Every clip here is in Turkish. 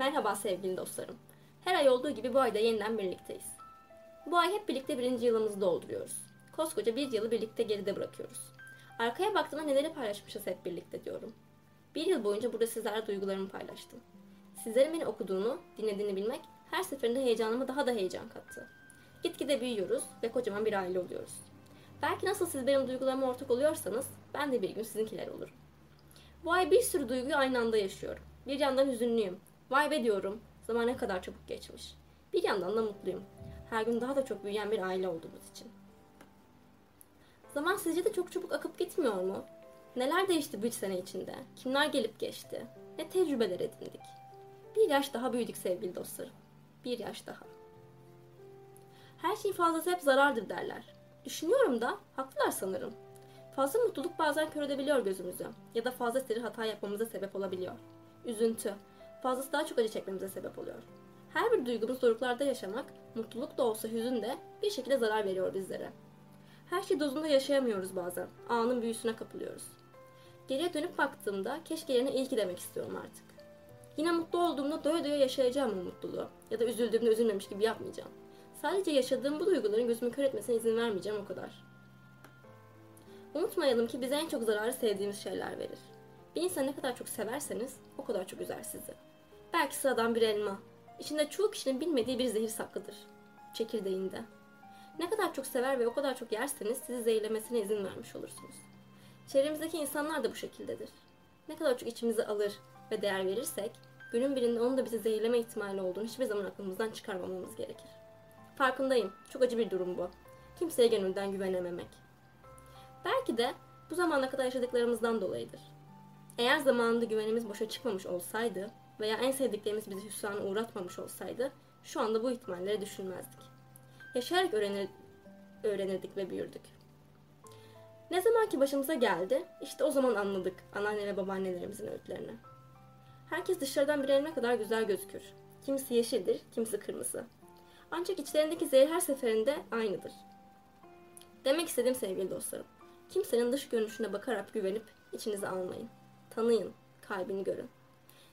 Merhaba sevgili dostlarım. Her ay olduğu gibi bu ayda yeniden birlikteyiz. Bu ay hep birlikte birinci yılımızı dolduruyoruz. Koskoca bir yılı birlikte geride bırakıyoruz. Arkaya baktığımda neleri paylaşmışız hep birlikte diyorum. Bir yıl boyunca burada sizlerle duygularımı paylaştım. Sizlerin beni okuduğunu, dinlediğini bilmek her seferinde heyecanımı daha da heyecan kattı. Gitgide büyüyoruz ve kocaman bir aile oluyoruz. Belki nasıl siz benim duygularıma ortak oluyorsanız ben de bir gün sizinkiler olurum. Bu ay bir sürü duyguyu aynı anda yaşıyorum. Bir yandan hüzünlüyüm. Vay be diyorum. Zaman ne kadar çabuk geçmiş. Bir yandan da mutluyum. Her gün daha da çok büyüyen bir aile olduğumuz için. Zaman sizce de çok çabuk akıp gitmiyor mu? Neler değişti bu üç sene içinde? Kimler gelip geçti? Ne tecrübeler edindik? Bir yaş daha büyüdük sevgili dostlarım. Bir yaş daha. Her şeyin fazlası hep zarardır derler. Düşünüyorum da haklılar sanırım. Fazla mutluluk bazen kör edebiliyor gözümüzü ya da fazla seri hata yapmamıza sebep olabiliyor. Üzüntü, fazlası daha çok acı çekmemize sebep oluyor. Her bir duygumuz doruklarda yaşamak, mutluluk da olsa hüzün de bir şekilde zarar veriyor bizlere. Her şey dozunda yaşayamıyoruz bazen. Anın büyüsüne kapılıyoruz. Geriye dönüp baktığımda keşke yerine iyi ki demek istiyorum artık. Yine mutlu olduğumda doya doya yaşayacağım o mutluluğu. Ya da üzüldüğümde üzülmemiş gibi yapmayacağım. Sadece yaşadığım bu duyguların gözümü kör etmesine izin vermeyeceğim o kadar. Unutmayalım ki bize en çok zararı sevdiğimiz şeyler verir. Bir insanı ne kadar çok severseniz o kadar çok üzer sizi. Belki sıradan bir elma. İçinde çoğu kişinin bilmediği bir zehir saklıdır. Çekirdeğinde. Ne kadar çok sever ve o kadar çok yerseniz sizi zehirlemesine izin vermiş olursunuz. Çevremizdeki insanlar da bu şekildedir. Ne kadar çok içimize alır ve değer verirsek, günün birinde onun da bizi zehirleme ihtimali olduğunu hiçbir zaman aklımızdan çıkarmamamız gerekir. Farkındayım. Çok acı bir durum bu. Kimseye gönülden güvenememek. Belki de bu zamana kadar yaşadıklarımızdan dolayıdır. Eğer zamanında güvenimiz boşa çıkmamış olsaydı veya en sevdiklerimiz bizi hüsrana uğratmamış olsaydı şu anda bu ihtimalleri düşünmezdik. Yaşayarak öğrenir, öğrenirdik ve büyürdük. Ne zaman ki başımıza geldi, işte o zaman anladık anneanne ve babaannelerimizin öğütlerini. Herkes dışarıdan bir ne kadar güzel gözükür. Kimisi yeşildir, kimisi kırmızı. Ancak içlerindeki zehir her seferinde aynıdır. Demek istediğim sevgili dostlarım, kimsenin dış görünüşüne bakarak güvenip içinize almayın. Tanıyın, kalbini görün.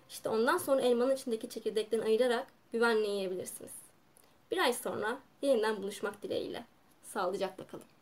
İşte ondan sonra elmanın içindeki çekirdekten ayırarak güvenle yiyebilirsiniz. Bir ay sonra yeniden buluşmak dileğiyle. Sağlıcakla kalın.